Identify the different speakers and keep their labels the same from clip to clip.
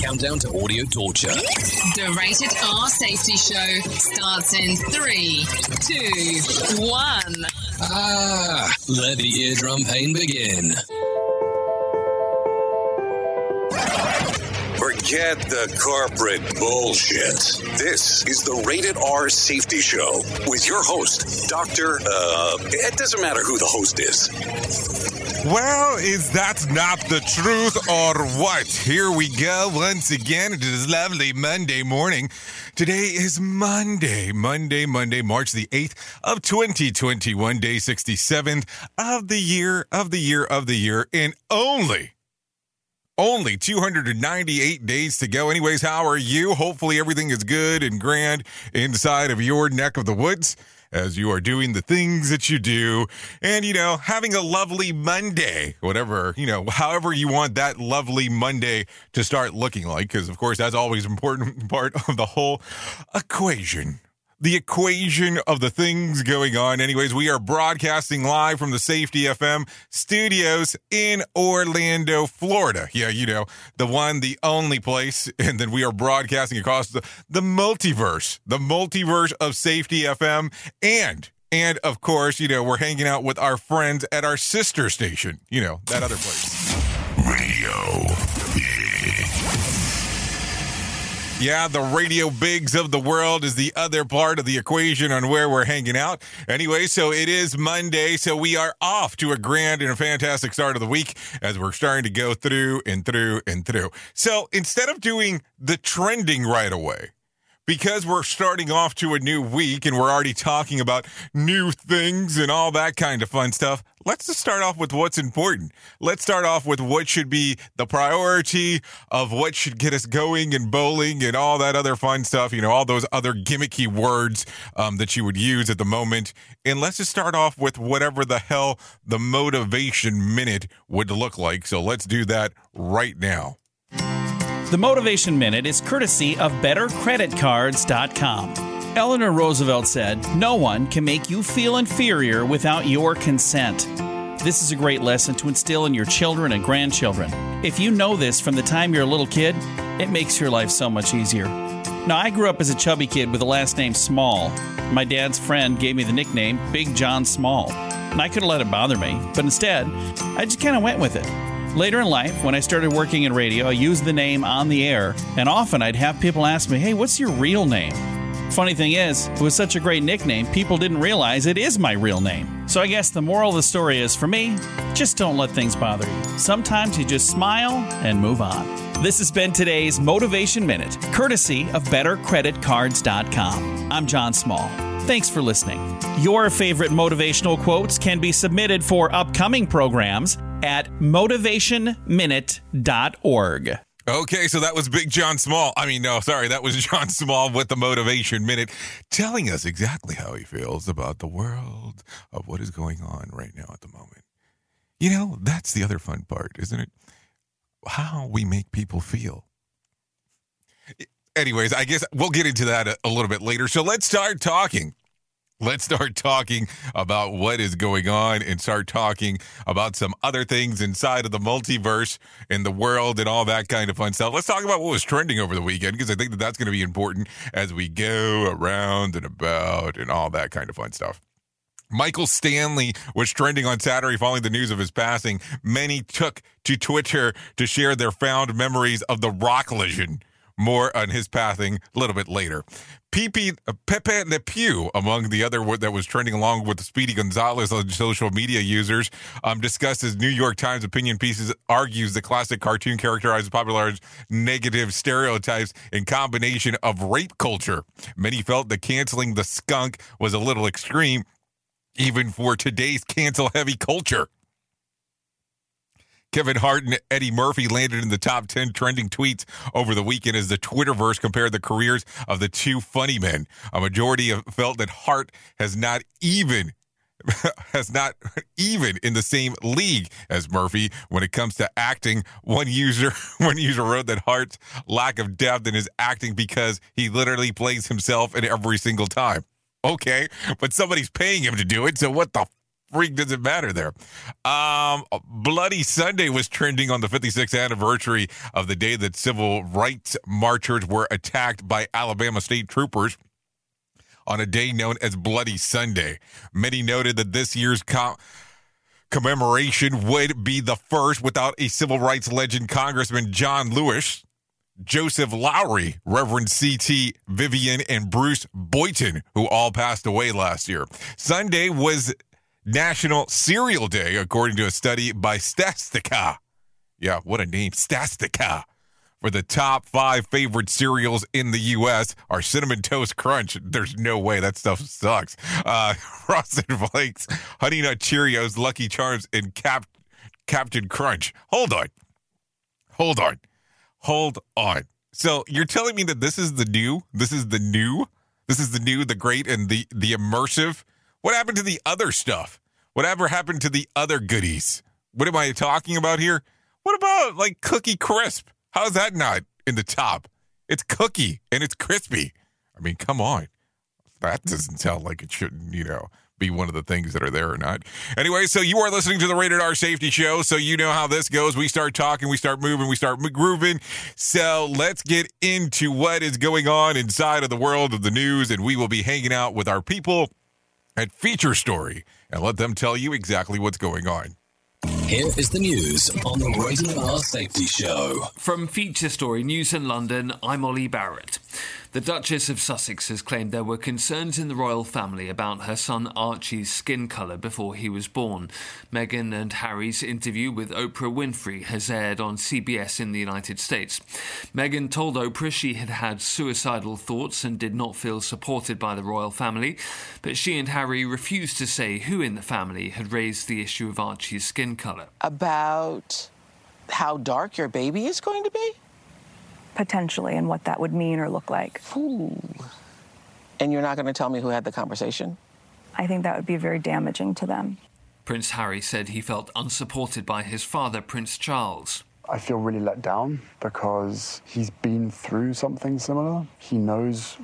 Speaker 1: Countdown to audio torture.
Speaker 2: The Rated R Safety Show starts in three, two, one.
Speaker 1: Ah, let the eardrum pain begin.
Speaker 3: Forget the corporate bullshit. This is the Rated R Safety Show with your host, Dr. Uh, it doesn't matter who the host is.
Speaker 4: Well, is that not the truth or what? Here we go once again. It is lovely Monday morning. Today is Monday, Monday, Monday, March the 8th of 2021, day 67th of the year, of the year, of the year, and only only 298 days to go. Anyways, how are you? Hopefully, everything is good and grand inside of your neck of the woods as you are doing the things that you do and, you know, having a lovely Monday, whatever, you know, however you want that lovely Monday to start looking like. Because, of course, that's always an important part of the whole equation the equation of the things going on. Anyways, we are broadcasting live from the Safety FM studios in Orlando, Florida. Yeah, you know, the one, the only place. And then we are broadcasting across the, the multiverse, the multiverse of Safety FM. And, and of course, you know, we're hanging out with our friends at our sister station, you know, that other place.
Speaker 3: Radio.
Speaker 4: Yeah, the radio bigs of the world is the other part of the equation on where we're hanging out. Anyway, so it is Monday, so we are off to a grand and a fantastic start of the week as we're starting to go through and through and through. So instead of doing the trending right away, because we're starting off to a new week and we're already talking about new things and all that kind of fun stuff, let's just start off with what's important. Let's start off with what should be the priority of what should get us going and bowling and all that other fun stuff, you know, all those other gimmicky words um, that you would use at the moment. And let's just start off with whatever the hell the motivation minute would look like. So let's do that right now.
Speaker 5: The Motivation Minute is courtesy of BetterCreditCards.com. Eleanor Roosevelt said, No one can make you feel inferior without your consent. This is a great lesson to instill in your children and grandchildren. If you know this from the time you're a little kid, it makes your life so much easier. Now, I grew up as a chubby kid with the last name Small. My dad's friend gave me the nickname Big John Small. And I could have let it bother me, but instead, I just kind of went with it. Later in life, when I started working in radio, I used the name on the air, and often I'd have people ask me, Hey, what's your real name? Funny thing is, it was such a great nickname, people didn't realize it is my real name. So I guess the moral of the story is for me, just don't let things bother you. Sometimes you just smile and move on. This has been today's Motivation Minute, courtesy of BetterCreditCards.com. I'm John Small. Thanks for listening. Your favorite motivational quotes can be submitted for upcoming programs at motivationminute.org.
Speaker 4: Okay, so that was Big John Small. I mean, no, sorry, that was John Small with the Motivation Minute, telling us exactly how he feels about the world of what is going on right now at the moment. You know, that's the other fun part, isn't it? How we make people feel. Anyways, I guess we'll get into that a, a little bit later. So let's start talking Let's start talking about what is going on and start talking about some other things inside of the multiverse and the world and all that kind of fun stuff. Let's talk about what was trending over the weekend because I think that that's going to be important as we go around and about and all that kind of fun stuff. Michael Stanley was trending on Saturday following the news of his passing. Many took to Twitter to share their found memories of the rock legend. More on his passing a little bit later. Pepe, uh, Pepe Le Pew, among the other that was trending along with Speedy Gonzalez on social media users, um, discussed New York Times opinion pieces, argues the classic cartoon characterizes popular negative stereotypes in combination of rape culture. Many felt that canceling the skunk was a little extreme, even for today's cancel heavy culture. Kevin Hart and Eddie Murphy landed in the top 10 trending tweets over the weekend as the Twitterverse compared the careers of the two funny men. A majority of felt that Hart has not even has not even in the same league as Murphy when it comes to acting. One user one user wrote that Hart's lack of depth in his acting because he literally plays himself in every single time. Okay, but somebody's paying him to do it, so what the freak does it matter there? Um, Bloody Sunday was trending on the 56th anniversary of the day that civil rights marchers were attacked by Alabama state troopers on a day known as Bloody Sunday. Many noted that this year's com- commemoration would be the first without a civil rights legend, Congressman John Lewis. Joseph Lowery, Reverend C.T. Vivian, and Bruce Boynton, who all passed away last year. Sunday was National Cereal Day, according to a study by Statistica. Yeah, what a name, Statistica for the top five favorite cereals in the U.S. are Cinnamon Toast Crunch. There's no way that stuff sucks. Uh, Frosted Flakes, Honey Nut Cheerios, Lucky Charms, and Cap- Captain Crunch. Hold on. Hold on. Hold on. So you're telling me that this is the new? This is the new? This is the new, the great, and the the immersive? What happened to the other stuff? Whatever happened to the other goodies? What am I talking about here? What about like Cookie Crisp? How's that not in the top? It's cookie and it's crispy. I mean, come on. That doesn't sound like it shouldn't, you know, be one of the things that are there or not. Anyway, so you are listening to the Rated R Safety Show, so you know how this goes. We start talking, we start moving, we start grooving. So let's get into what is going on inside of the world of the news, and we will be hanging out with our people at Feature Story and let them tell you exactly what's going on.
Speaker 1: Here is the news on the Rated R Safety Show.
Speaker 6: From Feature Story News in London, I'm Ollie Barrett. The Duchess of Sussex has claimed there were concerns in the royal family about her son Archie's skin colour before he was born. Meghan and Harry's interview with Oprah Winfrey has aired on CBS in the United States. Meghan told Oprah she had had suicidal thoughts and did not feel supported by the royal family, but she and Harry refused to say who in the family had raised the issue of Archie's skin colour.
Speaker 7: About how dark your baby is going to be?
Speaker 8: Potentially and what that would mean or look like.
Speaker 7: Ooh. And you're not going to tell me who had the conversation?
Speaker 8: I think that would be very damaging to them.
Speaker 6: Prince Harry said he felt unsupported by his father, Prince Charles.
Speaker 9: I feel really let down because he's been through something similar. He knows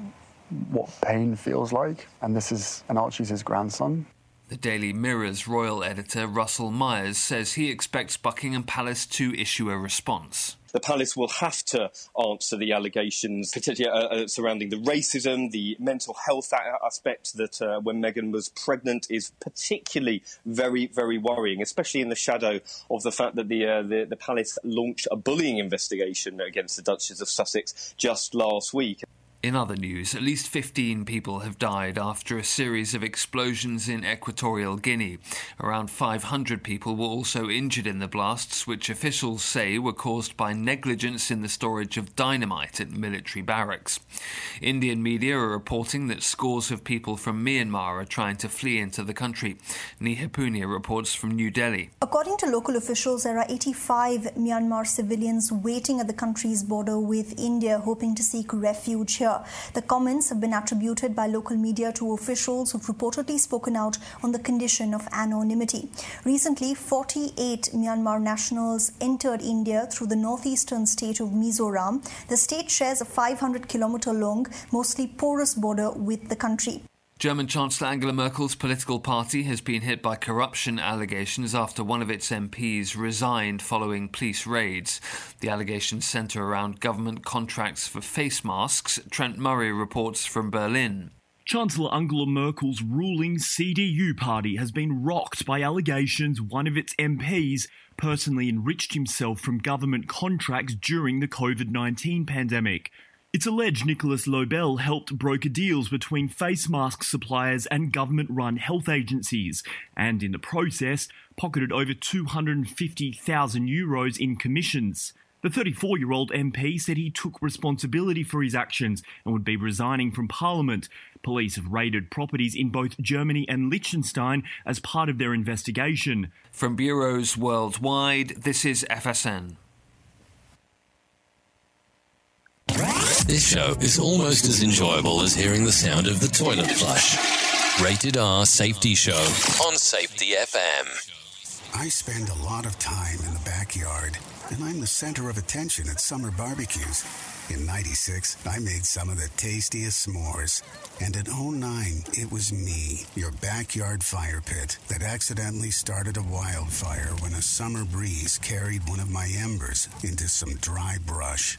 Speaker 9: what pain feels like, and this is, and Archie's his grandson.
Speaker 6: The Daily Mirror's royal editor, Russell Myers, says he expects Buckingham Palace to issue a response
Speaker 10: the palace will have to answer the allegations, particularly uh, uh, surrounding the racism, the mental health aspect that uh, when Meghan was pregnant is particularly very, very worrying, especially in the shadow of the fact that the, uh, the, the palace launched a bullying investigation against the Duchess of Sussex just last week.
Speaker 6: In other news, at least 15 people have died after a series of explosions in Equatorial Guinea. Around 500 people were also injured in the blasts, which officials say were caused by negligence in the storage of dynamite at military barracks. Indian media are reporting that scores of people from Myanmar are trying to flee into the country. Neha Punia reports from New Delhi.
Speaker 11: According to local officials, there are 85 Myanmar civilians waiting at the country's border with India, hoping to seek refuge here. The comments have been attributed by local media to officials who've reportedly spoken out on the condition of anonymity. Recently, 48 Myanmar nationals entered India through the northeastern state of Mizoram. The state shares a 500 kilometer long, mostly porous border with the country.
Speaker 6: German Chancellor Angela Merkel's political party has been hit by corruption allegations after one of its MPs resigned following police raids. The allegations centre around government contracts for face masks. Trent Murray reports from Berlin.
Speaker 12: Chancellor Angela Merkel's ruling CDU party has been rocked by allegations one of its MPs personally enriched himself from government contracts during the COVID 19 pandemic. It's alleged Nikolas Löbel helped broker deals between face mask suppliers and government run health agencies, and in the process, pocketed over 250,000 euros in commissions. The 34 year old MP said he took responsibility for his actions and would be resigning from Parliament. Police have raided properties in both Germany and Liechtenstein as part of their investigation.
Speaker 6: From bureaus worldwide, this is FSN.
Speaker 13: This show is almost as enjoyable as hearing the sound of the toilet flush. Rated R Safety Show on Safety FM.
Speaker 14: I spend a lot of time in the backyard, and I'm the center of attention at summer barbecues. In 96, I made some of the tastiest s'mores. And in 09, it was me, your backyard fire pit, that accidentally started a wildfire when a summer breeze carried one of my embers into some dry brush.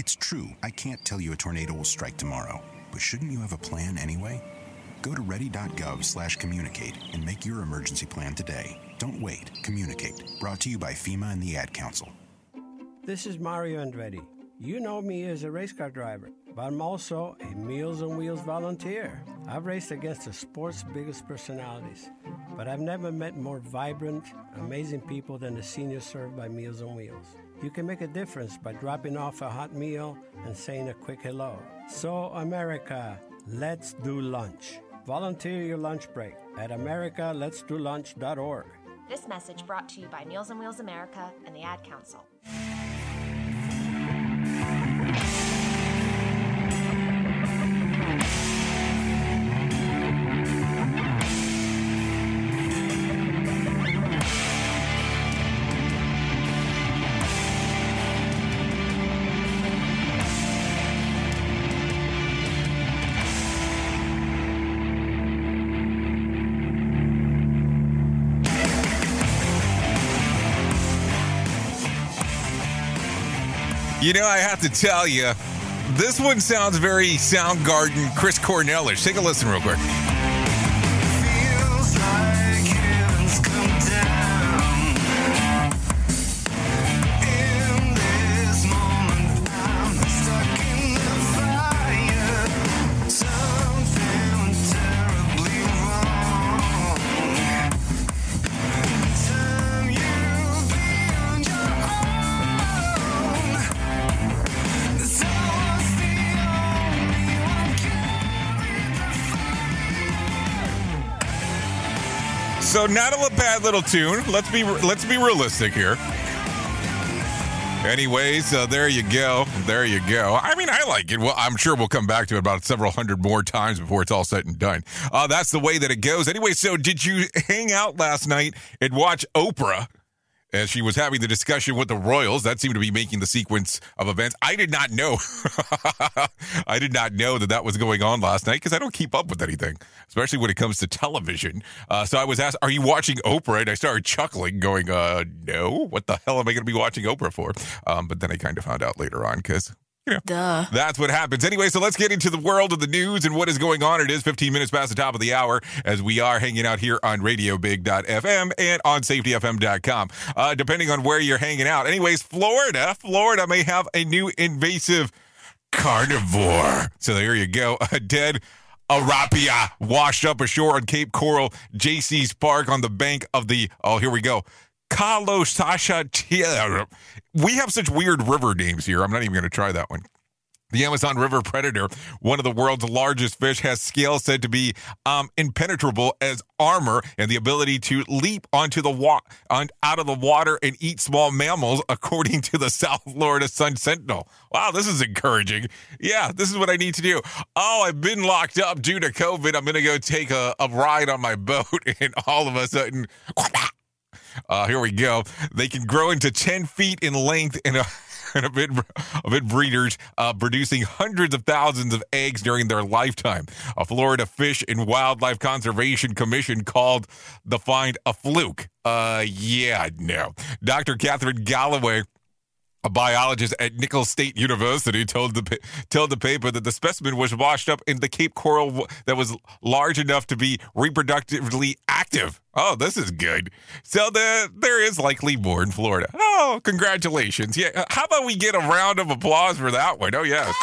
Speaker 15: It's true, I can't tell you a tornado will strike tomorrow, but shouldn't you have a plan anyway? Go to ready.gov slash communicate and make your emergency plan today. Don't wait. Communicate. Brought to you by FEMA and the Ad Council.
Speaker 16: This is Mario Andretti. You know me as a race car driver, but I'm also a Meals on Wheels volunteer. I've raced against the sport's biggest personalities, but I've never met more vibrant, amazing people than the seniors served by Meals on Wheels. You can make a difference by dropping off a hot meal and saying a quick hello. So, America, let's do lunch. Volunteer your lunch break at americaletsdolunch.org.
Speaker 17: This message brought to you by Meals on Wheels America and the Ad Council.
Speaker 4: You know, I have to tell you, this one sounds very Soundgarden, Chris Cornellish. Take a listen real quick. Not a bad little tune. Let's be let's be realistic here. Anyways, uh, there you go. There you go. I mean, I like it. Well, I'm sure we'll come back to it about several hundred more times before it's all said and done. Uh, that's the way that it goes. Anyway, so did you hang out last night and watch Oprah? As she was having the discussion with the Royals. That seemed to be making the sequence of events. I did not know. I did not know that that was going on last night because I don't keep up with anything, especially when it comes to television. Uh, so I was asked, "Are you watching Oprah?" And I started chuckling, going, "Uh, no. What the hell am I going to be watching Oprah for?" Um, but then I kind of found out later on because
Speaker 18: Duh.
Speaker 4: That's what happens. Anyway, so let's get into the world of the news and what is going on. It is 15 minutes past the top of the hour as we are hanging out here on radiobig.fm and on safetyfm.com, uh, depending on where you're hanging out. Anyways, Florida, Florida may have a new invasive carnivore. So there you go. A dead arapaima washed up ashore on Cape Coral, JC's Park on the bank of the, oh, here we go. Kalosasha. We have such weird river names here. I'm not even going to try that one. The Amazon River predator, one of the world's largest fish, has scales said to be um, impenetrable as armor and the ability to leap onto the wa- on, out of the water and eat small mammals, according to the South Florida Sun Sentinel. Wow, this is encouraging. Yeah, this is what I need to do. Oh, I've been locked up due to COVID. I'm going to go take a, a ride on my boat, and all of a sudden, uh, here we go. They can grow into 10 feet in length and a and a bit, breeders uh, producing hundreds of thousands of eggs during their lifetime. A Florida Fish and Wildlife Conservation Commission called the find a fluke. Uh, yeah, no. Dr. Catherine Galloway a biologist at Nicholls State University told the told the paper that the specimen was washed up in the Cape Coral that was large enough to be reproductively active. Oh, this is good. So there there is likely more in Florida. Oh, congratulations! Yeah, uh, how about we get a round of applause for that one? Oh yes.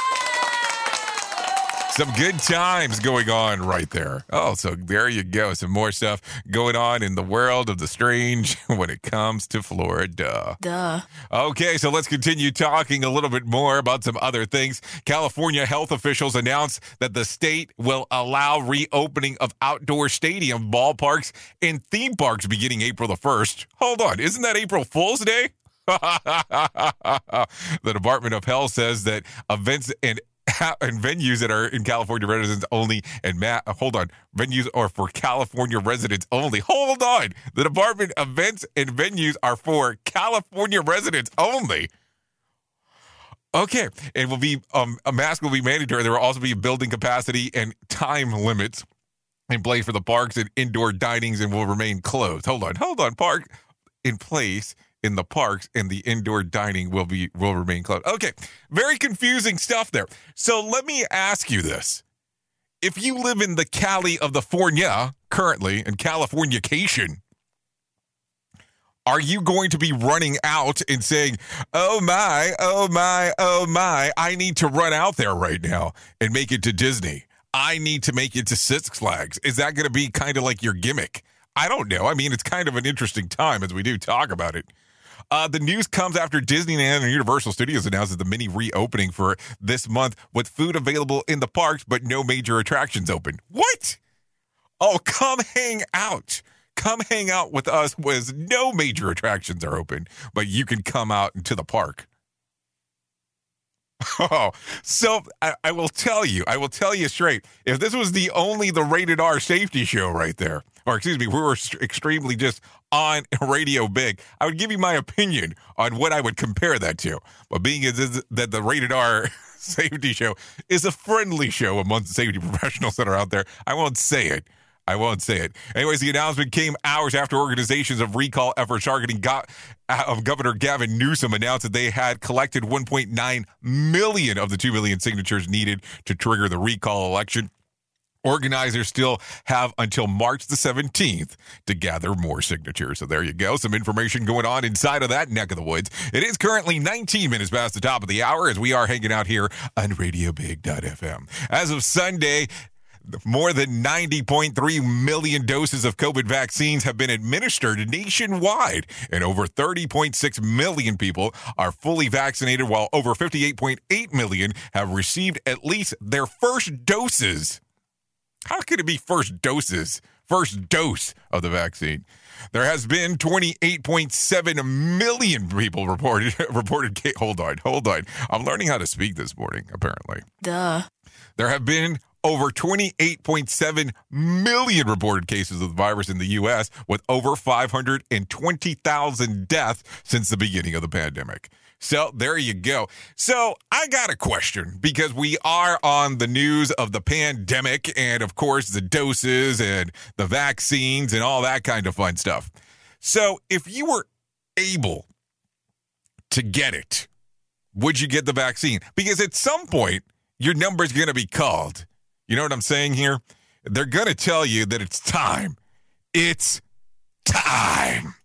Speaker 4: Some good times going on right there. Oh, so there you go. Some more stuff going on in the world of the strange when it comes to Florida.
Speaker 19: Duh.
Speaker 4: Okay, so let's continue talking a little bit more about some other things. California health officials announced that the state will allow reopening of outdoor stadium, ballparks, and theme parks beginning April the 1st. Hold on, isn't that April Fool's Day? the Department of Health says that events and and venues that are in California residents only and Matt hold on venues are for California residents only. Hold on. The department events and venues are for California residents only. Okay and will be um, a mask will be mandatory. There will also be building capacity and time limits in place for the parks and indoor dinings and will remain closed. Hold on hold on park in place in the parks and the indoor dining will be will remain closed. Okay, very confusing stuff there. So let me ask you this. If you live in the Cali of the Fornia currently in Californication, are you going to be running out and saying, "Oh my, oh my, oh my, I need to run out there right now and make it to Disney. I need to make it to Six Flags." Is that going to be kind of like your gimmick? I don't know. I mean, it's kind of an interesting time as we do talk about it. Uh, the news comes after Disneyland and Universal Studios announced the mini reopening for this month with food available in the parks, but no major attractions open. What? Oh, come hang out. Come hang out with us with no major attractions are open, but you can come out into the park. Oh, so I, I, will tell you, I will tell you straight. If this was the only the rated R safety show right there, or excuse me, we were extremely just on radio big, I would give you my opinion on what I would compare that to. But being is that the rated R safety show is a friendly show amongst safety professionals that are out there, I won't say it. I won't say it. Anyways, the announcement came hours after organizations of recall efforts targeting go- uh, of Governor Gavin Newsom announced that they had collected 1.9 million of the 2 million signatures needed to trigger the recall election. Organizers still have until March the 17th to gather more signatures. So there you go. Some information going on inside of that neck of the woods. It is currently 19 minutes past the top of the hour as we are hanging out here on RadioBig.fm. As of Sunday, more than 90.3 million doses of COVID vaccines have been administered nationwide, and over 30.6 million people are fully vaccinated, while over 58.8 million have received at least their first doses. How could it be first doses? First dose of the vaccine. There has been 28.7 million people reported reported. Hold on, hold on. I'm learning how to speak this morning. Apparently,
Speaker 19: duh.
Speaker 4: There have been over 28.7 million reported cases of the virus in the U.S., with over 520,000 deaths since the beginning of the pandemic. So there you go. So I got a question because we are on the news of the pandemic and, of course, the doses and the vaccines and all that kind of fun stuff. So if you were able to get it, would you get the vaccine? Because at some point, your number is going to be called. You know what I'm saying here? They're going to tell you that it's time. It's time.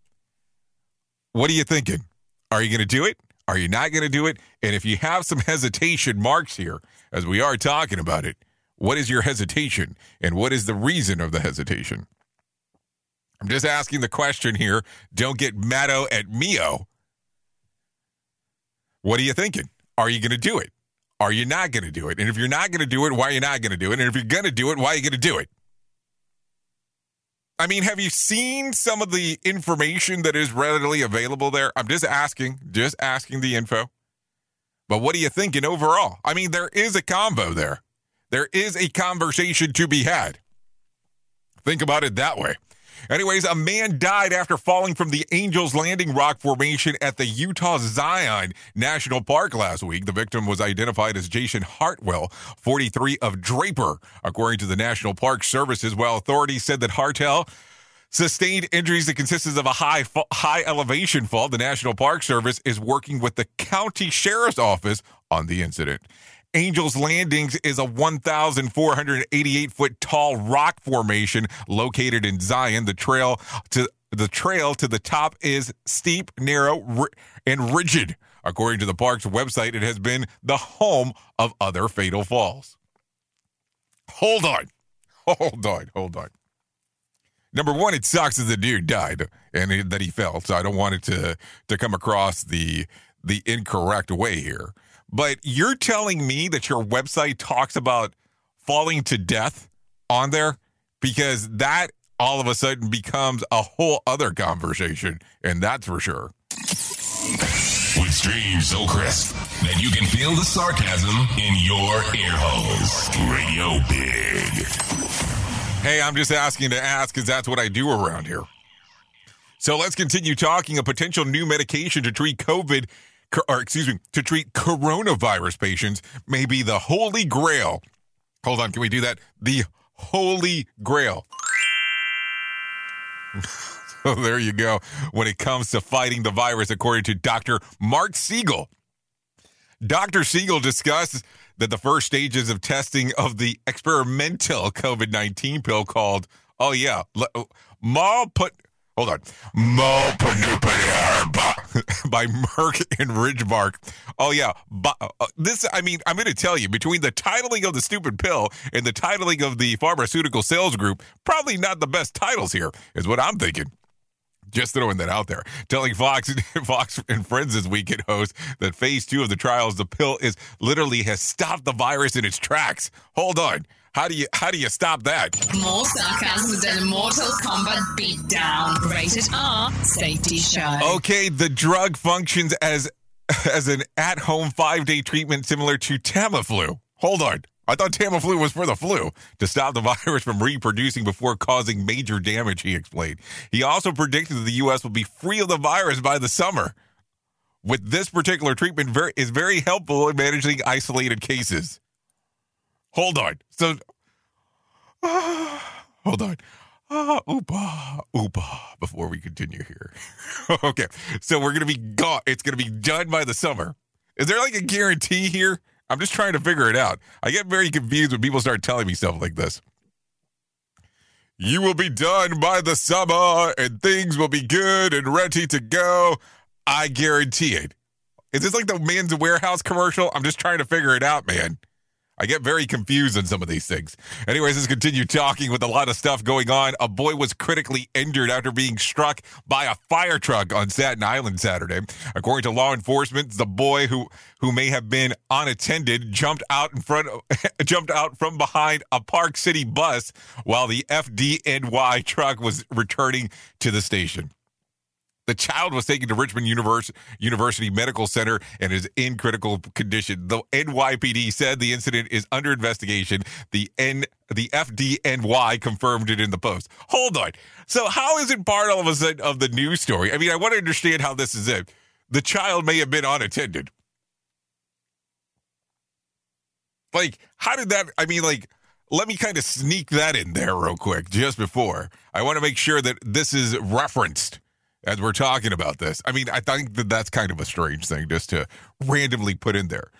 Speaker 4: What are you thinking? Are you going to do it? Are you not going to do it? And if you have some hesitation marks here, as we are talking about it, what is your hesitation and what is the reason of the hesitation? I'm just asking the question here. Don't get Matto at Mio. What are you thinking? Are you going to do it? Are you not going to do it? And if you're not going to do it, why are you not going to do it? And if you're going to do it, why are you going to do it? I mean, have you seen some of the information that is readily available there? I'm just asking, just asking the info. But what are you thinking overall? I mean, there is a convo there. There is a conversation to be had. Think about it that way. Anyways, a man died after falling from the Angels Landing rock formation at the Utah Zion National Park last week. The victim was identified as Jason Hartwell, 43 of Draper, according to the National Park Services, while authorities said that Hartwell sustained injuries that consisted of a high high elevation fall. The National Park Service is working with the county sheriff's office on the incident. Angels Landings is a 1,488 foot tall rock formation located in Zion. The trail to the trail to the top is steep, narrow, and rigid. According to the park's website, it has been the home of other fatal falls. Hold on. Hold on. Hold on. Number one, it sucks that the dude died and that he fell. So I don't want it to to come across the the incorrect way here. But you're telling me that your website talks about falling to death on there because that all of a sudden becomes a whole other conversation, and that's for sure.
Speaker 20: With streams so crisp that you can feel the sarcasm in your ear holes. Radio Big.
Speaker 4: Hey, I'm just asking to ask because that's what I do around here. So let's continue talking. A potential new medication to treat COVID or excuse me, to treat coronavirus patients may be the holy grail. Hold on, can we do that? The holy grail. so there you go. When it comes to fighting the virus, according to Dr. Marc Siegel. Dr. Siegel discussed that the first stages of testing of the experimental COVID 19 pill called, oh, yeah, oh, mal put Hold on. Molnupiravir by Merck and Ridgemark. Oh, yeah. But, uh, this, I mean, I'm going to tell you, between the titling of the stupid pill and the titling of the pharmaceutical sales group, probably not the best titles here, is what I'm thinking. Just throwing that out there. Telling Fox Fox and Friends this weekend host that phase two of the trials, the pill is literally has stopped the virus in its tracks. Hold on. How do you how do you stop that?
Speaker 18: More sarcasm than a Mortal Kombat beatdown. Rated R. Safety show.
Speaker 4: Okay, the drug functions as as an at-home five-day treatment similar to Tamiflu. Hold on. I thought Tamiflu was for the flu to stop the virus from reproducing before causing major damage, he explained. He also predicted that the U.S. will be free of the virus by the summer. With this particular treatment very, is very helpful in managing isolated cases. Hold on. So, hold on. Uh, oopa, oopa, before we continue here. okay. So we're going to be gone. It's going to be done by the summer. Is there like a guarantee here? I'm just trying to figure it out. I get very confused when people start telling me stuff like this. You will be done by the summer and things will be good and ready to go. I guarantee it. Is this like the Men's Wearhouse commercial? I'm just trying to figure it out, man. I get very confused on some of these things. Anyways, let's continue talking with a lot of stuff going on. A boy was critically injured after being struck by a fire truck on Staten Island Saturday. According to law enforcement, the boy who who may have been unattended jumped out in front jumped out from behind a Park City bus while the FDNY truck was returning to the station. The child was taken to Richmond University Medical Center and is in critical condition. The NYPD said the incident is under investigation. The N the FDNY confirmed it in the post. Hold on. So how is it part all of a sudden of the news story? I mean, I want to understand how this is it. The child may have been unattended. Like, how did that I mean, like let me kind of sneak that in there real quick just before. I want to make sure that this is referenced as we're talking about this. I mean, I think that that's kind of a strange thing just to randomly put in there.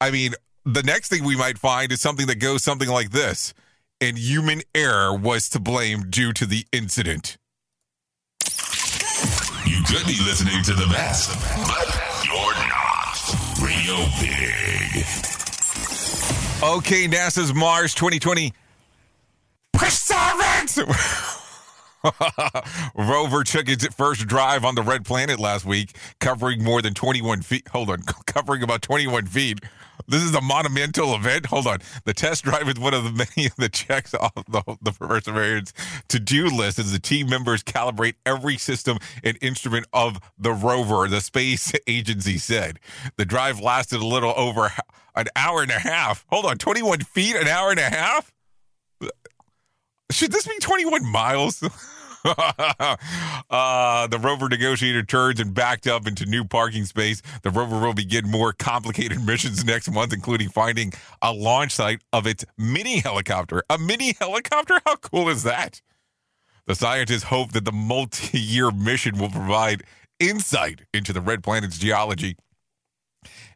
Speaker 4: I mean, the next thing we might find is something that goes something like this and human error was to blame due to the incident.
Speaker 20: You could be listening to the best, but you're not. Radio Big.
Speaker 4: Okay, NASA's Mars 2020 Perseverance. Rover took its first drive on the red planet last week, covering more than 21 feet. Hold on, covering about 21 feet. This is a monumental event. Hold on. The test drive is one of the many of the checks off the, the Perseverance to do list as the team members calibrate every system and instrument of the rover, the space agency said. The drive lasted a little over an hour and a half. Hold on, 21 feet, an hour and a half? Should this be 21 miles? uh, the rover negotiator turns and backed up into new parking space. The rover will begin more complicated missions next month, including finding a launch site of its mini helicopter. A mini helicopter? How cool is that? The scientists hope that the multi year mission will provide insight into the red planet's geology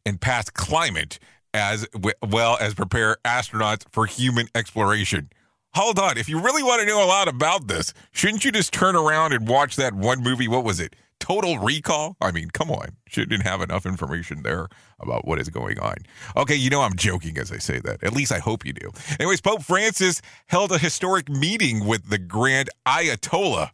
Speaker 4: and past climate, as well as prepare astronauts for human exploration hold on. If you really want to know a lot about this, shouldn't you just turn around and watch that one movie? What was it? Total Recall? I mean, come on. Shouldn't have enough information there about what is going on. Okay, you know I'm joking as I say that. At least I hope you do. Anyways, Pope Francis held a historic meeting with the Grand Ayatollah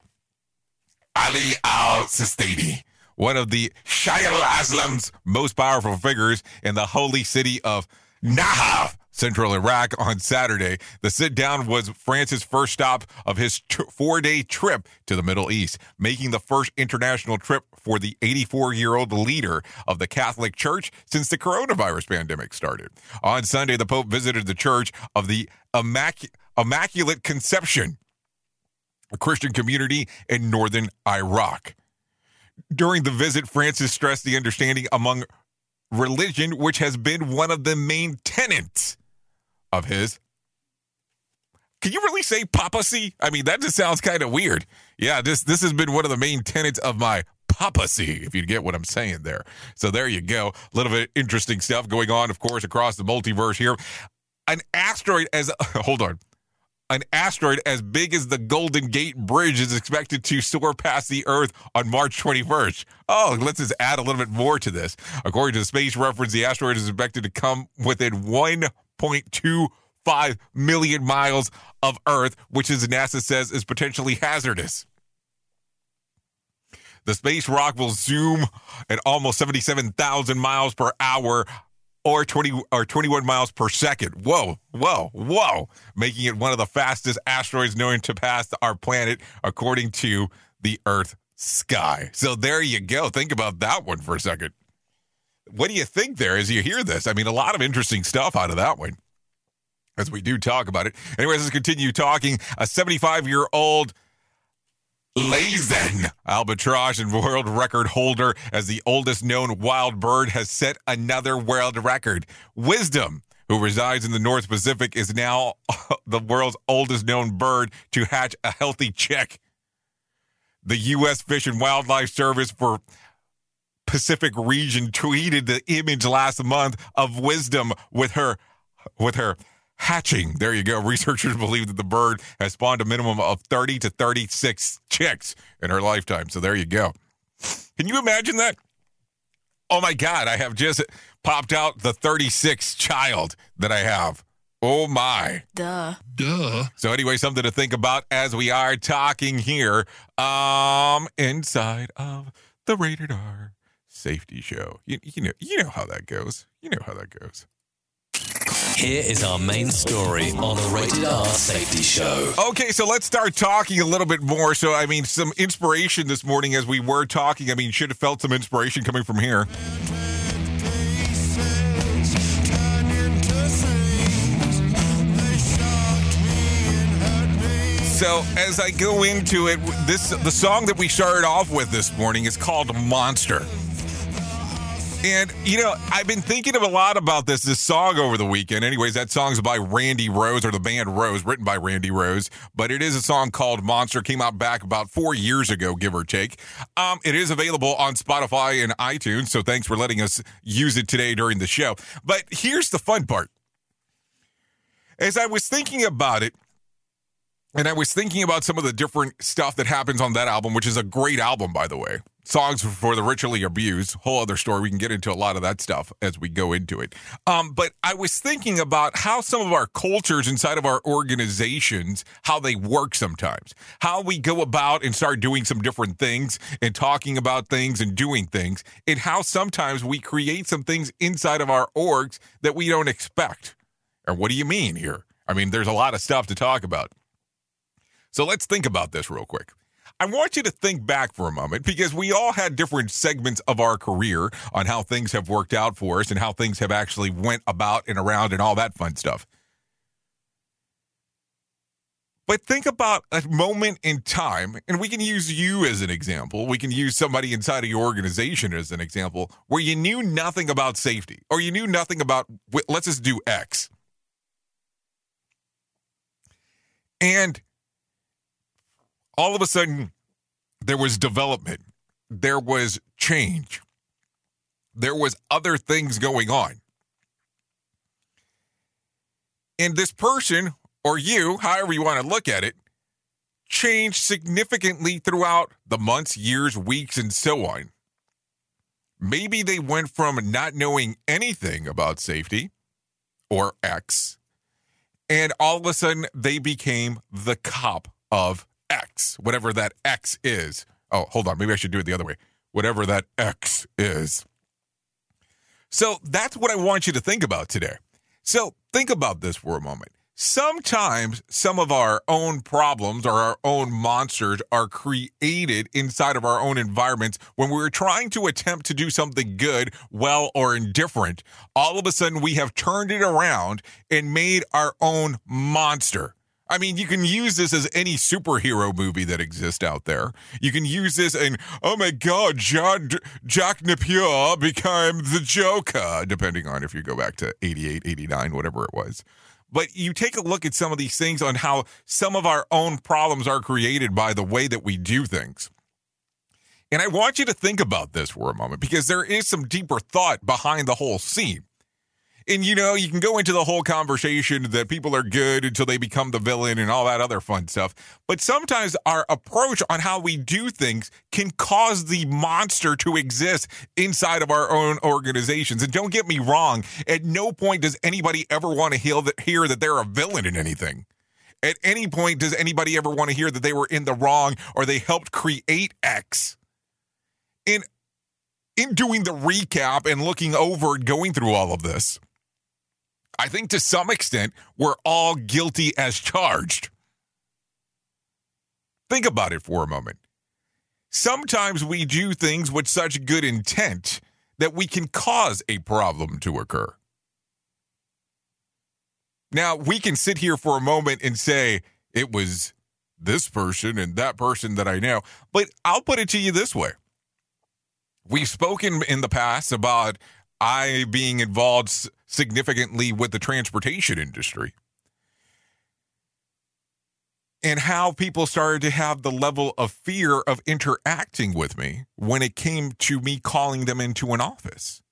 Speaker 4: Ali al Sistani, one of the Shia al-Islam's most powerful figures in the holy city of Najaf central Iraq on Saturday. The sit down was France's first stop of his t- four day trip to the Middle East, making the first international trip for the 84 year old leader of the Catholic Church since the coronavirus pandemic started. On Sunday, the Pope visited the Church of the Immac- Immaculate Conception, a Christian community in northern Iraq. During the visit, Francis stressed the understanding among religion, which has been one of the main tenets of his. Can you really say papacy? I mean, that just sounds kind of weird. Yeah, this this has been one of the main tenets of my papacy, if you get what I'm saying there. So there you go. A little bit interesting stuff going on, of course, across the multiverse here. An asteroid as hold on. An asteroid as big as the Golden Gate Bridge is expected to soar past the Earth on March 21st. Oh, let's just add a little bit more to this. According to the space reference, the asteroid is expected to come within one 1.25 million miles of Earth, which, as NASA says, is potentially hazardous. The space rock will zoom at almost 77,000 miles per hour or 20 or 21 miles per second. Whoa, whoa, whoa, making it one of the fastest asteroids known to pass our planet according to the Earth sky. So there you go. Think about that one for a second. What do you think there as you hear this? I mean, a lot of interesting stuff out of that one as we do talk about it. Anyways, let's continue talking. A 75 year old Laysan albatross and world record holder as the oldest known wild bird has set another world record. Wisdom, who resides in the North Pacific, is now the world's oldest known bird to hatch a healthy chick. The U.S. Fish and Wildlife Service for Pacific region tweeted the image last month of Wisdom with her with her hatching. There you go. Researchers believe that the bird has spawned a minimum of 30 to 36 chicks in her lifetime. So there you go. Can you imagine that? Oh my God, I have just popped out the 36th child that I have. Oh my.
Speaker 18: Duh.
Speaker 4: Duh. So anyway, something to think about as we are talking here um inside of the rated R safety show. You, you know, you know how that goes. You know how that goes.
Speaker 13: Here is our main story on the Rated R Safety Show.
Speaker 4: Okay, so let's start talking a little bit more. So, I mean, some inspiration this morning as we were talking. I mean, should have felt some inspiration coming from here. So as I go into it, this the song that we started off with this morning is called Monster. And you know, I've been thinking of a lot about this this song over the weekend. Anyways, that song's by Randy Rose or the band Rose, written by Randy Rose, but it is a song called Monster. Came out back about four years ago, give or take. Um, it is available on Spotify and iTunes. So thanks for letting us use it today during the show. But here's the fun part: as I was thinking about it, and I was thinking about some of the different stuff that happens on that album, which is a great album, by the way. Songs for the ritually abused. Whole other story. We can get into a lot of that stuff as we go into it. Um, but I was thinking about how some of our cultures inside of our organizations, how they work sometimes, how we go about and start doing some different things and talking about things and doing things, and how sometimes we create some things inside of our orgs that we don't expect. And what do you mean here? I mean, there's a lot of stuff to talk about. So let's think about this real quick. I want you to think back for a moment because we all had different segments of our career on how things have worked out for us and how things have actually went about and around and all that fun stuff. But think about a moment in time, and we can use you as an example. We can use somebody inside of your organization as an example where you knew nothing about safety or you knew nothing about, let's just do X. And all of a sudden, there was development, there was change, there was other things going on. And this person, or you, however you want to look at it, changed significantly throughout the months, years, weeks, and so on. Maybe they went from not knowing anything about safety or X, and all of a sudden they became the cop of X, whatever that X is. Oh, hold on. Maybe I should do it the other way. Whatever that X is. So that's what I want you to think about today. So think about this for a moment. Sometimes some of our own problems or our own monsters are created inside of our own environments when we're trying to attempt to do something good, well, or indifferent. All of a sudden, we have turned it around and made our own monster. I mean, you can use this as any superhero movie that exists out there. You can use this and, oh my God, John, Jack Napier became the Joker, depending on if you go back to 88, 89, whatever it was. But you take a look at some of these things on how some of our own problems are created by the way that we do things. And I want you to think about this for a moment because there is some deeper thought behind the whole scene. And you know, you can go into the whole conversation that people are good until they become the villain and all that other fun stuff. But sometimes our approach on how we do things can cause the monster to exist inside of our own organizations. And don't get me wrong, at no point does anybody ever want to hear that, they're a villain in anything. At any point does anybody ever want to hear that they were in the wrong or they helped create X. In in doing the recap and looking over and going through all of this, I think to some extent, we're all guilty as charged. Think about it for a moment. Sometimes we do things with such good intent that we can cause a problem to occur. Now, we can sit here for a moment and say it was this person and that person that I know, but I'll put it to you this way. We've spoken in the past about I being involved significantly with the transportation industry and how people started to have the level of fear of interacting with me when it came to me calling them into an office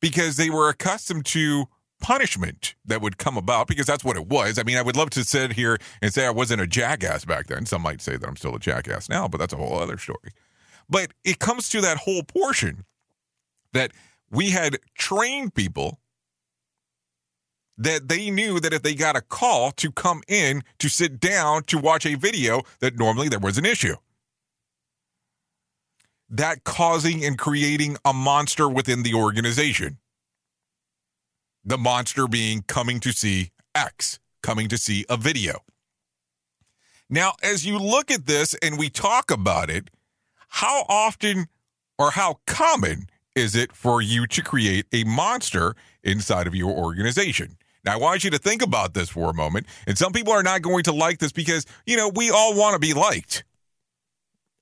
Speaker 4: because they were accustomed to punishment that would come about because that's what it was. I mean, I would love to sit here and say I wasn't a jackass back then. Some might say that I'm still a jackass now, but that's a whole other story. But it comes to that whole portion that we had trained people that they knew that if they got a call to come in to sit down to watch a video, that normally there was an issue. That causing and creating a monster within the organization. The monster being coming to see X, coming to see a video. Now, as you look at this and we talk about it, how often or how common is it for you to create a monster inside of your organization? Now, I want you to think about this for a moment. And some people are not going to like this because, you know, we all want to be liked.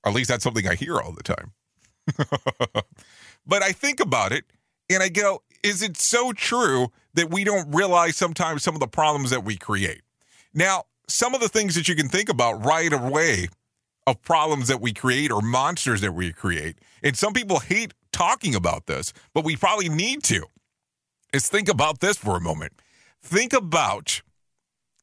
Speaker 4: At least that's something I hear all the time. but I think about it and I go, is it so true that we don't realize sometimes some of the problems that we create? Now, some of the things that you can think about right away of problems that we create or monsters that we create, and some people hate talking about this, but we probably need to, is think about this for a moment. Think about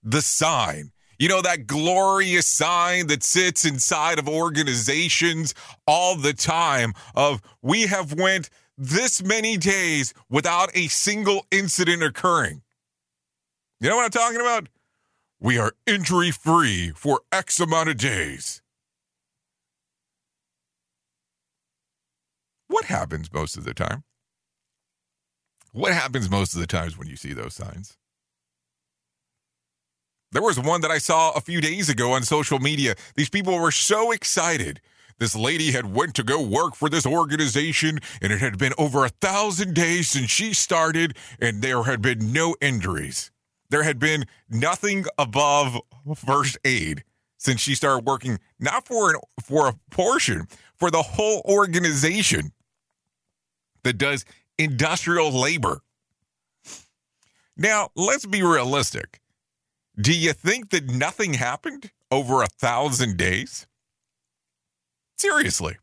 Speaker 4: the sign You know, that glorious sign that sits inside of organizations all the time of we have went this many days without a single incident occurring. You know what I'm talking about? We are injury free for X amount of days. What happens most of the time? What happens most of the times when you see those signs? There was one that I saw a few days ago on social media. These people were so excited. This lady had went to go work for this organization, and it had been over a thousand days since she started, and there had been no injuries. There had been nothing above first aid since she started working, not for an, for a portion, for the whole organization that does industrial labor. Now, let's be realistic. Do you think that nothing happened over a thousand days? Seriously.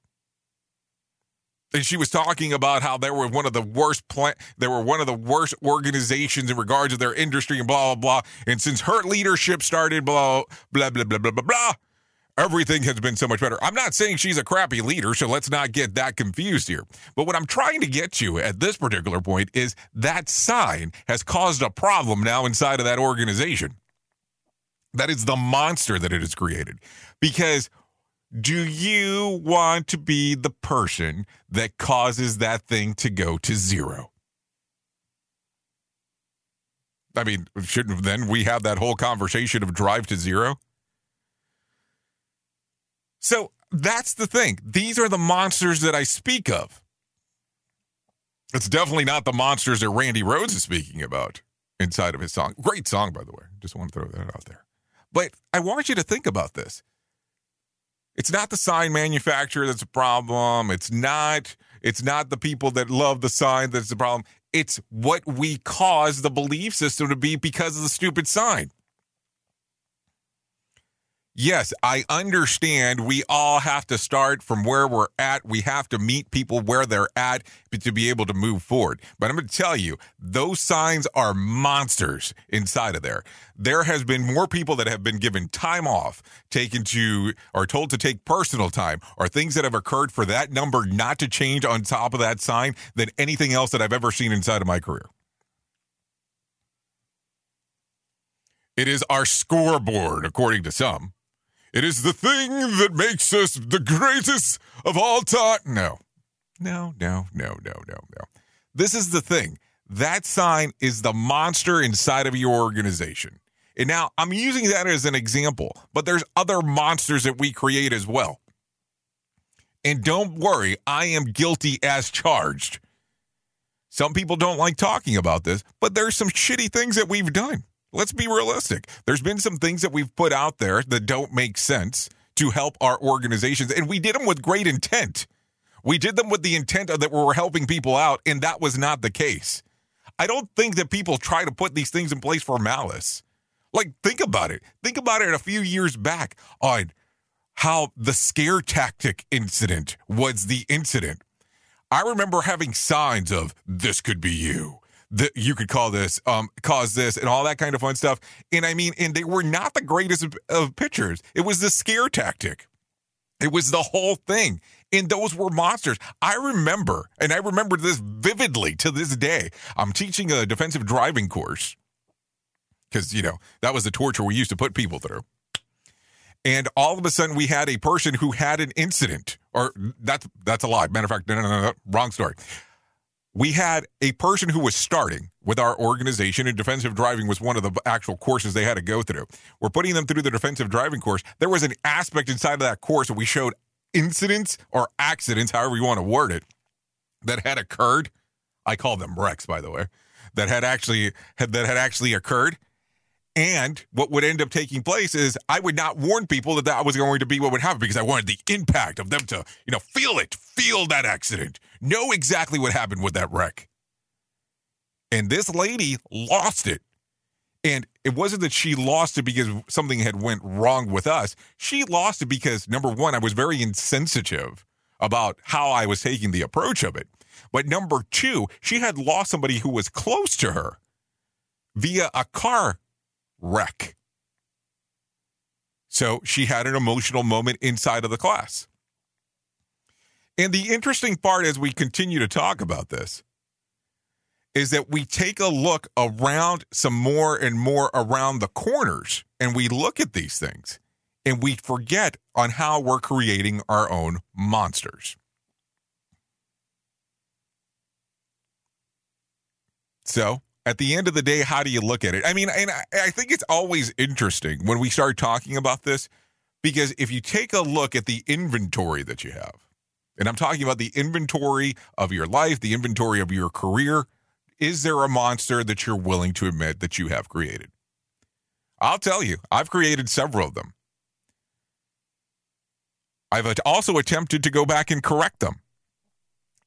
Speaker 4: And she was talking about how they were one of the worst plant, they were one of the worst organizations in regards to their industry and blah blah blah. And since her leadership started, blah blah blah blah blah blah blah, everything has been so much better. I'm not saying she's a crappy leader, so let's not get that confused here. But what I'm trying to get to at this particular point is that sign has caused a problem now inside of that organization. That is the monster that it has created. Because do you want to be the person that causes that thing to go to zero? I mean, shouldn't then we have that whole conversation of drive to zero? So that's the thing. These are the monsters that I speak of. It's definitely not the monsters that Randy Rhodes is speaking about inside of his song. Great song, by the way. Just want to throw that out there. But I want you to think about this. It's not the sign manufacturer that's a problem. It's not it's not the people that love the sign that's the problem. It's what we cause the belief system to be because of the stupid sign. Yes, I understand we all have to start from where we're at. We have to meet people where they're at to be able to move forward. But I'm going to tell you, those signs are monsters inside of there. There has been more people that have been given time off, taken to, or told to take personal time, or things that have occurred for that number not to change on top of that sign than anything else that I've ever seen inside of my career. It is our scoreboard, according to some. It is the thing that makes us the greatest of all time. No, no, no, no, no, no, no. This is the thing. That sign is the monster inside of your organization. And now I'm using that as an example, but there's other monsters that we create as well. And don't worry, I am guilty as charged. Some people don't like talking about this, but there's some shitty things that we've done. Let's be realistic. There's been some things that we've put out there that don't make sense to help our organizations, and we did them with great intent. We did them with the intent that we were helping people out, and that was not the case. I don't think that people try to put these things in place for malice. Like, think about it. Think about it a few years back on how the scare tactic incident was the incident. I remember having signs of this could be you that you could call this, um, cause this, and all that kind of fun stuff. And I mean, and they were not the greatest of, of pictures. It was the scare tactic. It was the whole thing. And those were monsters. I remember, and I remember this vividly to this day. I'm teaching a defensive driving course because, you know, that was the torture we used to put people through. And all of a sudden, we had a person who had an incident, or that's that's a lie. Matter of fact, no, no, no, no wrong story we had a person who was starting with our organization, and defensive driving was one of the actual courses they had to go through. We're putting them through the defensive driving course. There was an aspect inside of that course that we showed incidents or accidents, however you want to word it, that had occurred. I call them wrecks, by the way, that had actually had, that had actually occurred. And what would end up taking place is I would not warn people that that was going to be what would happen because I wanted the impact of them to, you know, feel it, feel that accident, know exactly what happened with that wreck. And this lady lost it. And it wasn't that she lost it because something had went wrong with us. She lost it because number 1, I was very insensitive about how I was taking the approach of it. But number 2, she had lost somebody who was close to her via a car wreck. So she had an emotional moment inside of the class. And the interesting part as we continue to talk about this is that we take a look around some more and more around the corners and we look at these things and we forget on how we're creating our own monsters. So, at the end of the day, how do you look at it? I mean, and I, think it's always interesting when we start talking about this because if you take a look at the inventory that you have, and I'm talking about the inventory of your life, the inventory of your career, is there a monster that you're willing to admit that you have created? I'll tell you, I've created several of them. I've also attempted to go back and correct them.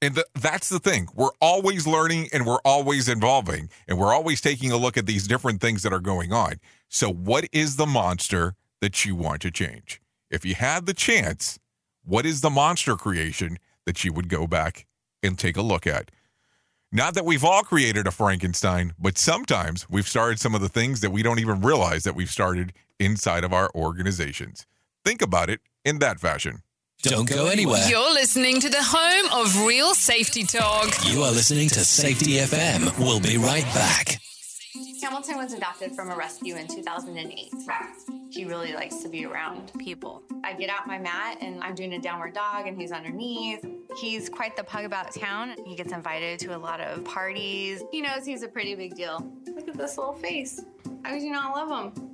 Speaker 4: And the, that's the thing. We're always learning and we're always evolving and we're always taking a look at these different things that are going on. So, what is the monster that you want to change? If you had the chance, what is the monster creation that you would go back and take a look at? Not that we've all created a Frankenstein, but sometimes we've started some of the things that we don't even realize that we've started inside of our organizations. Think about it in that fashion.
Speaker 13: Don't go anywhere.
Speaker 18: You're listening to the home of real safety talk.
Speaker 13: You are listening to Safety FM. We'll be right back.
Speaker 21: Hamilton was adopted from a rescue in 2008. He really likes to be around people. I get out my mat and I'm doing a downward dog and he's underneath. He's quite the pug about town. He gets invited to a lot of parties. He knows he's a pretty big deal. Look at this little face. How could you not love him?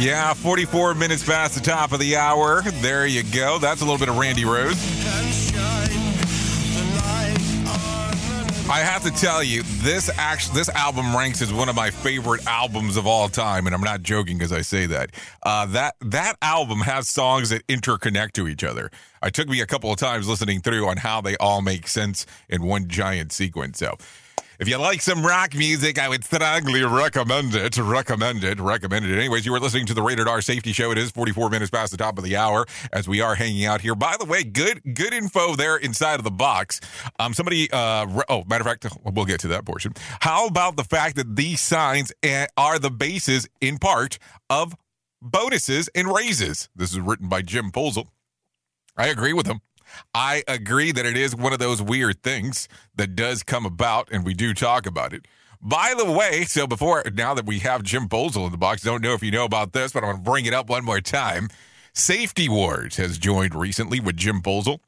Speaker 4: Yeah, 44 minutes past the top of the hour. There you go. That's a little bit of Randy Rose. I have to tell you, this actually this album ranks as one of my favorite albums of all time, and I'm not joking as I say that. Uh, that that album has songs that interconnect to each other. It took me a couple of times listening through on how they all make sense in one giant sequence. So. If you like some rock music, I would strongly recommend it. Recommend it. Recommend it. Anyways, you were listening to the Rated R Safety Show. It is 44 minutes past the top of the hour as we are hanging out here. By the way, good good info there inside of the box. Um, somebody. Uh, re- oh, matter of fact, we'll get to that portion. How about the fact that these signs eh, are the basis, in part, of bonuses and raises? This is written by Jim Polzel. I agree with him. I agree that it is one of those weird things that does come about, and we do talk about it. By the way, so before now that we have Jim Bolzel in the box, don't know if you know about this, but I'm going to bring it up one more time. Safety Wars has joined recently with Jim Bolzel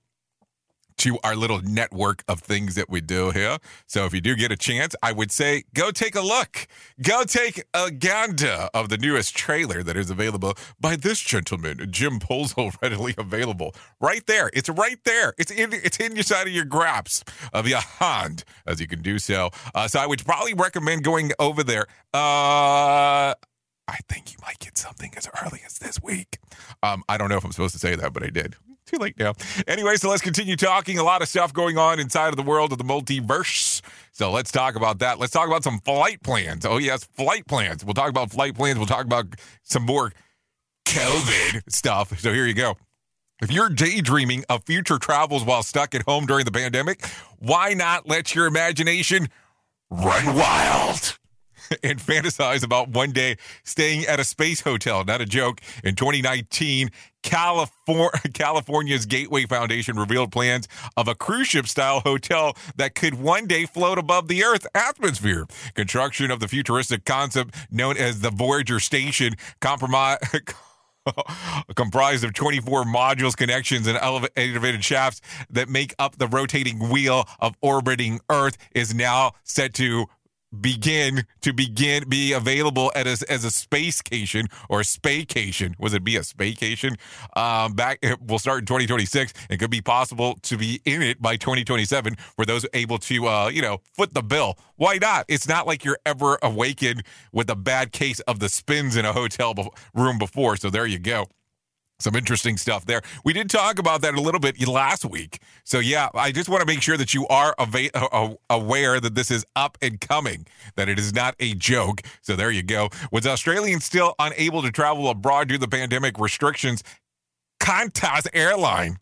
Speaker 4: to our little network of things that we do here. So if you do get a chance, I would say go take a look. Go take a gander of the newest trailer that is available by this gentleman, Jim Bolzel, readily available. Right there. It's right there. It's in it's in your side of your grasp of your hand as you can do so. Uh, so I would probably recommend going over there. Uh I think you might get something as early as this week. Um, I don't know if I'm supposed to say that, but I did. Too late now. Anyway, so let's continue talking. A lot of stuff going on inside of the world of the multiverse. So let's talk about that. Let's talk about some flight plans. Oh, yes, flight plans. We'll talk about flight plans. We'll talk about some more COVID stuff. So here you go. If you're daydreaming of future travels while stuck at home during the pandemic, why not let your imagination run wild? and fantasize about one day staying at a space hotel. Not a joke. In 2019, California, California's Gateway Foundation revealed plans of a cruise ship style hotel that could one day float above the Earth's atmosphere. Construction of the futuristic concept known as the Voyager Station comprised of 24 modules, connections, and elevated shafts that make up the rotating wheel of orbiting Earth, is now set to begin to begin be available at a, as a spacecation or a spaycation. Was it be a spaycation? Um, back it will start in 2026 and could be possible to be in it by 2027 for those able to uh, you know foot the bill. Why not? It's not like you're ever awakened with a bad case of the spins in a hotel be- room before. So there you go. Some interesting stuff there. We did talk about that a little bit last week. So, yeah, I just want to make sure that you are ava- aware that this is up and coming, that it is not a joke. So, there you go. With Australians still unable to travel abroad due to the pandemic restrictions, Qantas Airline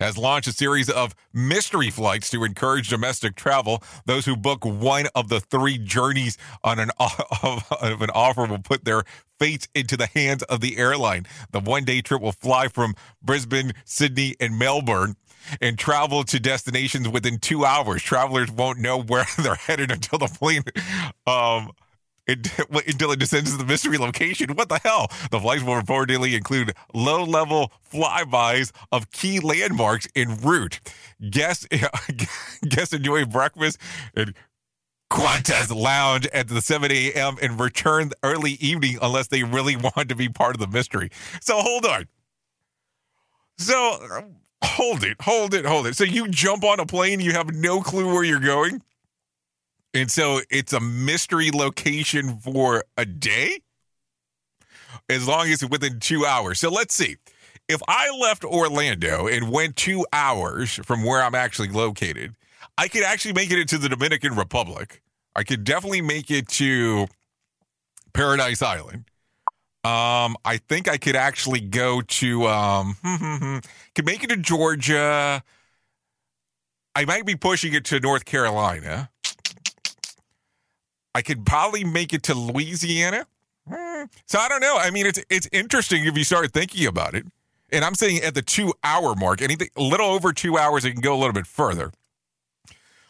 Speaker 4: has launched a series of mystery flights to encourage domestic travel. Those who book one of the three journeys on an of, of an offer will put their fates into the hands of the airline. The one day trip will fly from Brisbane, Sydney, and Melbourne and travel to destinations within two hours. Travelers won't know where they're headed until the plane um, until it descends to the mystery location. What the hell? The flights will reportedly include low level flybys of key landmarks en route. Guests, guests enjoy breakfast and Qantas lounge at the 7 a.m. and return early evening unless they really want to be part of the mystery. So hold on. So um, hold it, hold it, hold it. So you jump on a plane, you have no clue where you're going. And so it's a mystery location for a day, as long as it's within two hours. So let's see. If I left Orlando and went two hours from where I'm actually located, I could actually make it into the Dominican Republic. I could definitely make it to Paradise Island. Um, I think I could actually go to um, could make it to Georgia. I might be pushing it to North Carolina. I could probably make it to Louisiana. Hmm. So I don't know. I mean, it's it's interesting if you start thinking about it. And I'm saying at the two hour mark, anything a little over two hours, it can go a little bit further.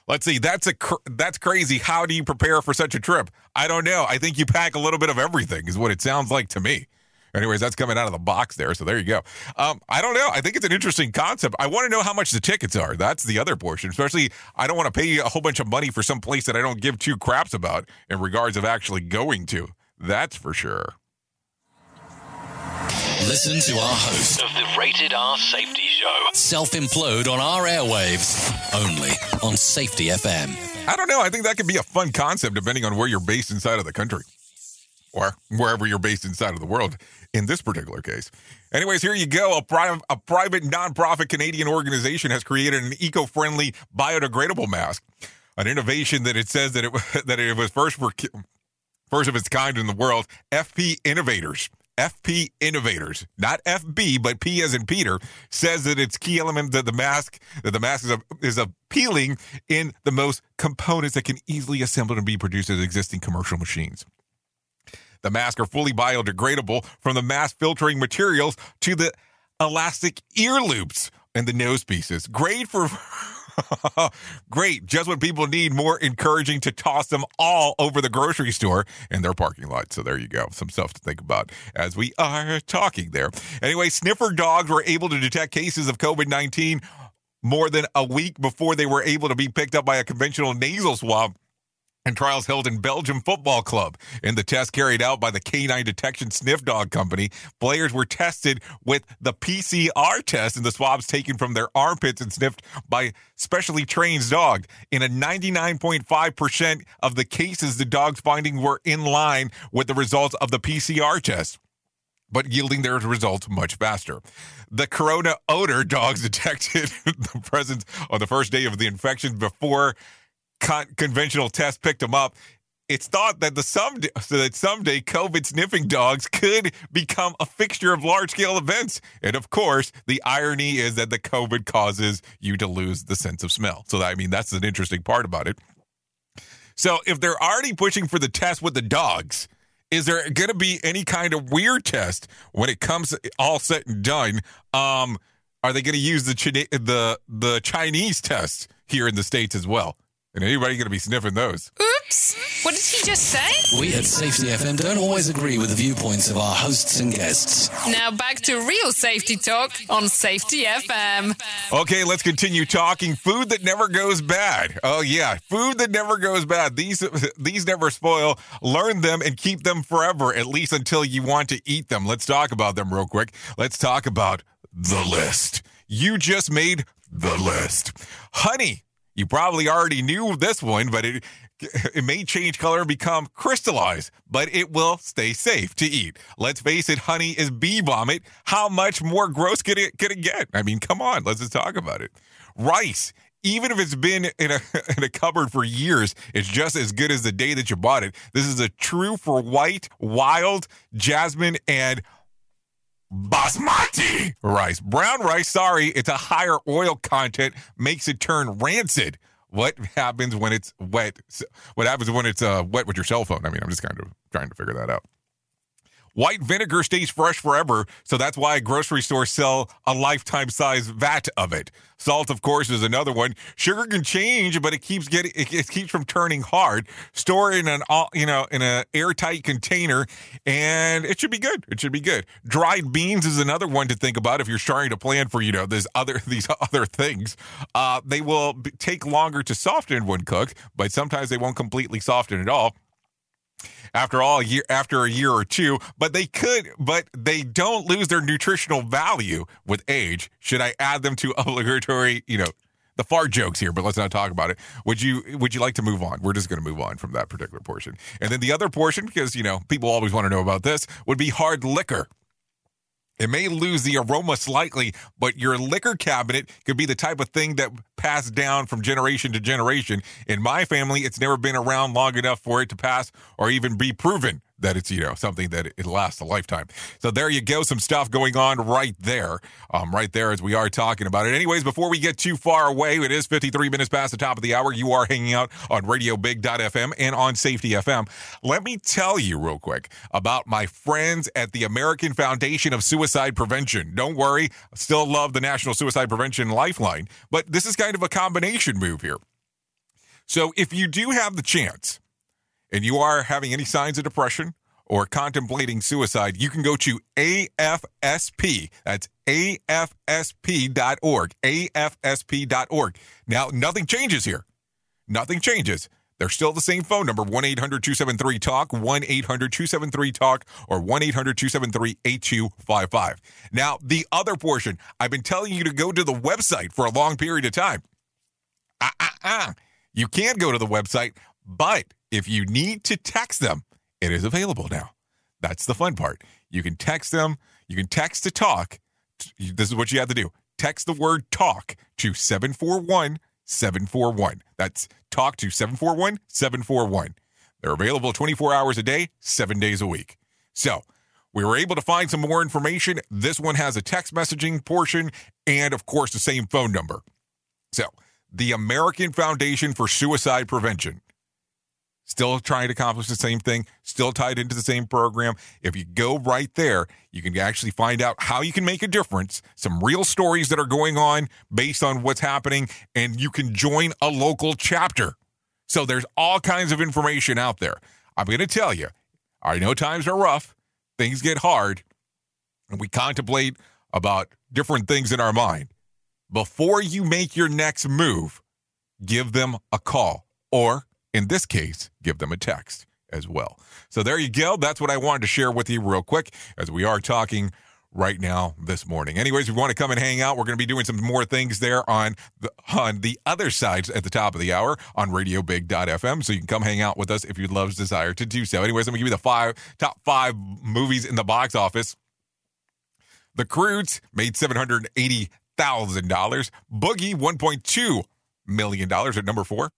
Speaker 4: Let's see. That's a that's crazy. How do you prepare for such a trip? I don't know. I think you pack a little bit of everything, is what it sounds like to me. Anyways, that's coming out of the box there. So there you go. Um, I don't know. I think it's an interesting concept. I want to know how much the tickets are. That's the other portion. Especially, I don't want to pay a whole bunch of money for some place that I don't give two craps about in regards of actually going to. That's for sure.
Speaker 13: Listen to our host of the Rated R Safety Show self implode on our airwaves only on Safety FM.
Speaker 4: I don't know. I think that could be a fun concept depending on where you're based inside of the country or wherever you're based inside of the world in this particular case. Anyways, here you go. A, pri- a private nonprofit Canadian organization has created an eco-friendly biodegradable mask, an innovation that it says that it that it was first for first of its kind in the world. FP Innovators. FP Innovators, not FB, but P as in Peter, says that its key element that the mask that the mask is, a, is appealing in the most components that can easily assemble and be produced as existing commercial machines. The masks are fully biodegradable from the mask filtering materials to the elastic ear loops and the nose pieces. Great for Great. Just what people need more encouraging to toss them all over the grocery store in their parking lot. So there you go. Some stuff to think about as we are talking there. Anyway, sniffer dogs were able to detect cases of COVID 19 more than a week before they were able to be picked up by a conventional nasal swab and trials held in Belgium Football Club. In the test carried out by the Canine Detection Sniff Dog Company, players were tested with the PCR test and the swabs taken from their armpits and sniffed by specially trained dog. In a 99.5% of the cases, the dogs findings were in line with the results of the PCR test but yielding their results much faster. The corona odor dogs detected the presence on the first day of the infection before con- conventional tests picked them up. It's thought that the some so that someday COVID sniffing dogs could become a fixture of large scale events. And of course, the irony is that the COVID causes you to lose the sense of smell. So I mean, that's an interesting part about it. So if they're already pushing for the test with the dogs, is there going to be any kind of weird test when it comes all set and done? Um, are they going to use the the the Chinese test here in the states as well? And anybody going to be sniffing those?
Speaker 18: Oops. What did he just say?
Speaker 13: We at Safety FM don't always agree with the viewpoints of our hosts and guests.
Speaker 18: Now back to real safety talk on Safety FM.
Speaker 4: Okay, let's continue talking food that never goes bad. Oh yeah, food that never goes bad. These these never spoil. Learn them and keep them forever, at least until you want to eat them. Let's talk about them real quick. Let's talk about the list. You just made the list. Honey, you probably already knew this one, but it it may change color and become crystallized, but it will stay safe to eat. Let's face it, honey is bee vomit. How much more gross could it, could it get? I mean, come on, let's just talk about it. Rice, even if it's been in a, in a cupboard for years, it's just as good as the day that you bought it. This is a true for white, wild, jasmine, and basmati rice. Brown rice, sorry, it's a higher oil content, makes it turn rancid. What happens when it's wet? What happens when it's uh, wet with your cell phone? I mean, I'm just kind of trying to figure that out. White vinegar stays fresh forever, so that's why grocery stores sell a lifetime size vat of it. Salt, of course, is another one. Sugar can change, but it keeps getting it, keeps from turning hard. Store in an all you know in an airtight container, and it should be good. It should be good. Dried beans is another one to think about if you're trying to plan for you know this other these other things. Uh, they will b- take longer to soften when cooked, but sometimes they won't completely soften at all after all year after a year or two but they could but they don't lose their nutritional value with age. Should i add them to obligatory you know the fart jokes here but let's not talk about it. Would you would you like to move on? We're just going to move on from that particular portion. And then the other portion because you know people always want to know about this would be hard liquor it may lose the aroma slightly, but your liquor cabinet could be the type of thing that passed down from generation to generation. In my family, it's never been around long enough for it to pass or even be proven that it's you know something that it lasts a lifetime. So there you go, some stuff going on right there, um, right there as we are talking about it. Anyways, before we get too far away, it is 53 minutes past the top of the hour. You are hanging out on Radio Big.FM and on Safety FM. Let me tell you real quick about my friends at the American Foundation of Suicide Prevention. Don't worry, still love the National Suicide Prevention Lifeline, but this is kind of a combination move here. So if you do have the chance and you are having any signs of depression or contemplating suicide, you can go to AFSP. That's AFSP.org. AFSP.org. Now, nothing changes here. Nothing changes. They're still the same phone number 1 800 273 TALK, 1 800 273 TALK, or 1 800 273 8255. Now, the other portion, I've been telling you to go to the website for a long period of time. Ah, ah, ah. You can go to the website, but if you need to text them, it is available now. That's the fun part. You can text them. You can text to talk. This is what you have to do. Text the word talk to 741 741. That's talk to 741 741. They're available 24 hours a day, seven days a week. So, we were able to find some more information. This one has a text messaging portion and, of course, the same phone number. So, the American Foundation for Suicide Prevention. Still trying to accomplish the same thing, still tied into the same program. If you go right there, you can actually find out how you can make a difference, some real stories that are going on based on what's happening, and you can join a local chapter. So there's all kinds of information out there. I'm going to tell you, I know times are rough, things get hard, and we contemplate about different things in our mind. Before you make your next move, give them a call or in this case, give them a text as well. So there you go. That's what I wanted to share with you real quick as we are talking right now this morning. Anyways, if you want to come and hang out, we're going to be doing some more things there on the on the other sides at the top of the hour on radiobig.fm. So you can come hang out with us if you'd love desire to do so. Anyways, I'm gonna give you the five top five movies in the box office. The Croods made seven hundred eighty thousand dollars. Boogie one point two million dollars at number four.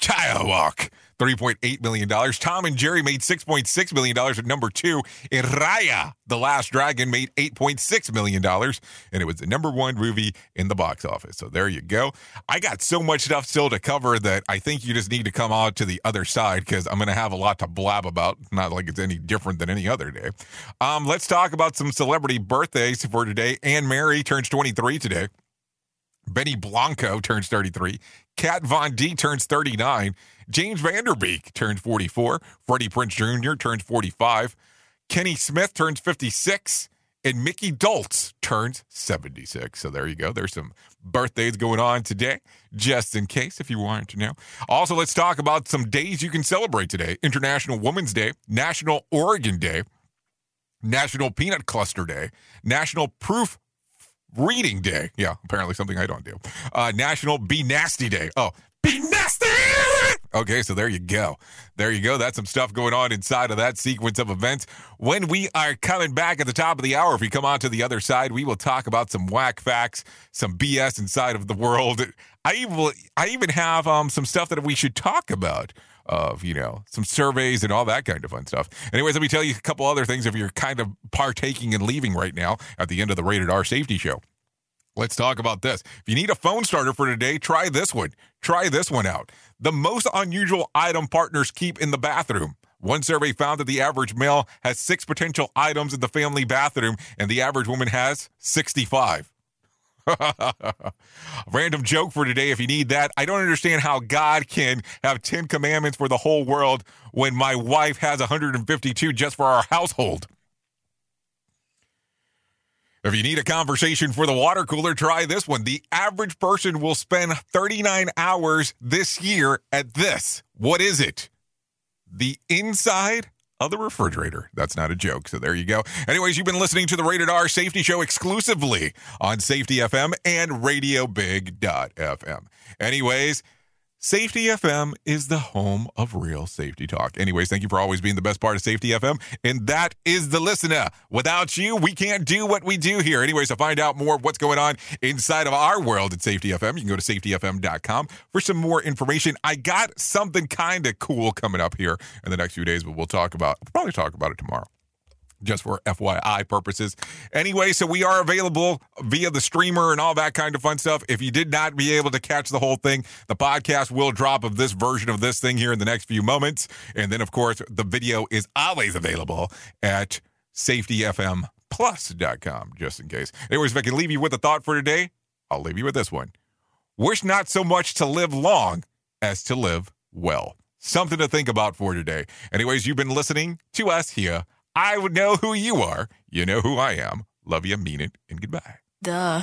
Speaker 4: Chaos Walking, $3.8 million. Tom and Jerry made $6.6 million at number two. And Raya, The Last Dragon, made $8.6 million. And it was the number one movie in the box office. So there you go. I got so much stuff still to cover that I think you just need to come out to the other side because I'm going to have a lot to blab about. Not like it's any different than any other day. Um, let's talk about some celebrity birthdays for today. Anne Mary turns 23 today. Benny Blanco turns 33. Kat Von D turns 39. James Van Der Beek turns 44. Freddie Prinze Jr. turns 45. Kenny Smith turns 56. And Micky Dolenz turns 76. So there you go. There's some birthdays going on today, just in case if you wanted to know. Also, let's talk about some days you can celebrate today International Women's Day, National Oregon Day, National Peanut Cluster Day, National Proof Reading Day. Yeah, apparently something I don't do. Uh, National Be Nasty Day. Oh, be nasty! Okay, so there you go. There you go. That's some stuff going on inside of that sequence of events. When we are coming back at the top of the hour, if we come on to the other side, we will talk about some whack facts, some BS inside of the world. I even, I even have um, some stuff that we should talk about of, you know, some surveys and all that kind of fun stuff. Anyways, let me tell you a couple other things if you're kind of partaking and leaving right now at the end of the Rated R Safety Show. Let's talk about this. If you need a phone starter for today, try this one. Try this one out. The most unusual item partners keep in the bathroom. One survey found that the average male has six potential items in the family bathroom, and the average woman has 65. Random joke for today if you need that. I don't understand how God can have 10 commandments for the whole world when my wife has 152 just for our household. If you need a conversation for the water cooler, try this one. The average person will spend 39 hours this year at this. What is it? The inside of the refrigerator. That's not a joke. So there you go. Anyways, you've been listening to the Rated R Safety Show exclusively on Safety FM and RadioBig.fm. Anyways, Safety FM is the home of real safety talk. Anyways, thank you for always being the best part of Safety FM, and that is the listener. Without you, we can't do what we do here. Anyways, to find out more of what's going on inside of our world at Safety FM, you can go to safetyfm.com for some more information. I got something kind of cool coming up here in the next few days, but we'll talk about, we'll probably talk about it tomorrow just for FYI purposes. Anyway, so we are available via the streamer and all that kind of fun stuff. If you did not be able to catch the whole thing, the podcast will drop of this version of this thing here in the next few moments. And then, of course, the video is always available at safetyfmplus.com, just in case. Anyways, if I can leave you with a thought for today, I'll leave you with this one. Wish not so much to live long as to live well. Something to think about for today. Anyways, you've been listening to us here I would know who you are. You know who I am. Love you, mean it, and goodbye.
Speaker 22: Duh.